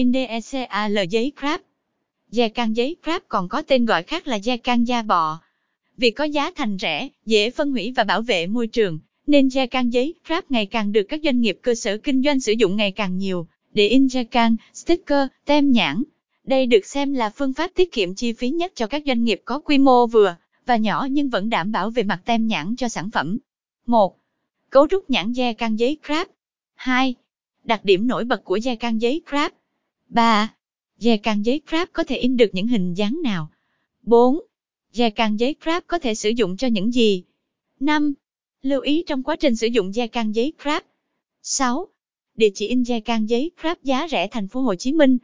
Indecal giấy crab. Da can giấy crab còn có tên gọi khác là da can da bò. Vì có giá thành rẻ, dễ phân hủy và bảo vệ môi trường, nên da can giấy crab ngày càng được các doanh nghiệp cơ sở kinh doanh sử dụng ngày càng nhiều để in da can, sticker, tem nhãn. Đây được xem là phương pháp tiết kiệm chi phí nhất cho các doanh nghiệp có quy mô vừa và nhỏ nhưng vẫn đảm bảo về mặt tem nhãn cho sản phẩm. 1. Cấu trúc nhãn da can giấy crab. 2. Đặc điểm nổi bật của da can giấy crab. 3. Dè can giấy crab có thể in được những hình dáng nào? 4. Dè can giấy crab có thể sử dụng cho những gì? 5. Lưu ý trong quá trình sử dụng dè can giấy crab. 6. Địa chỉ in dè can giấy crab giá rẻ thành phố Hồ Chí Minh.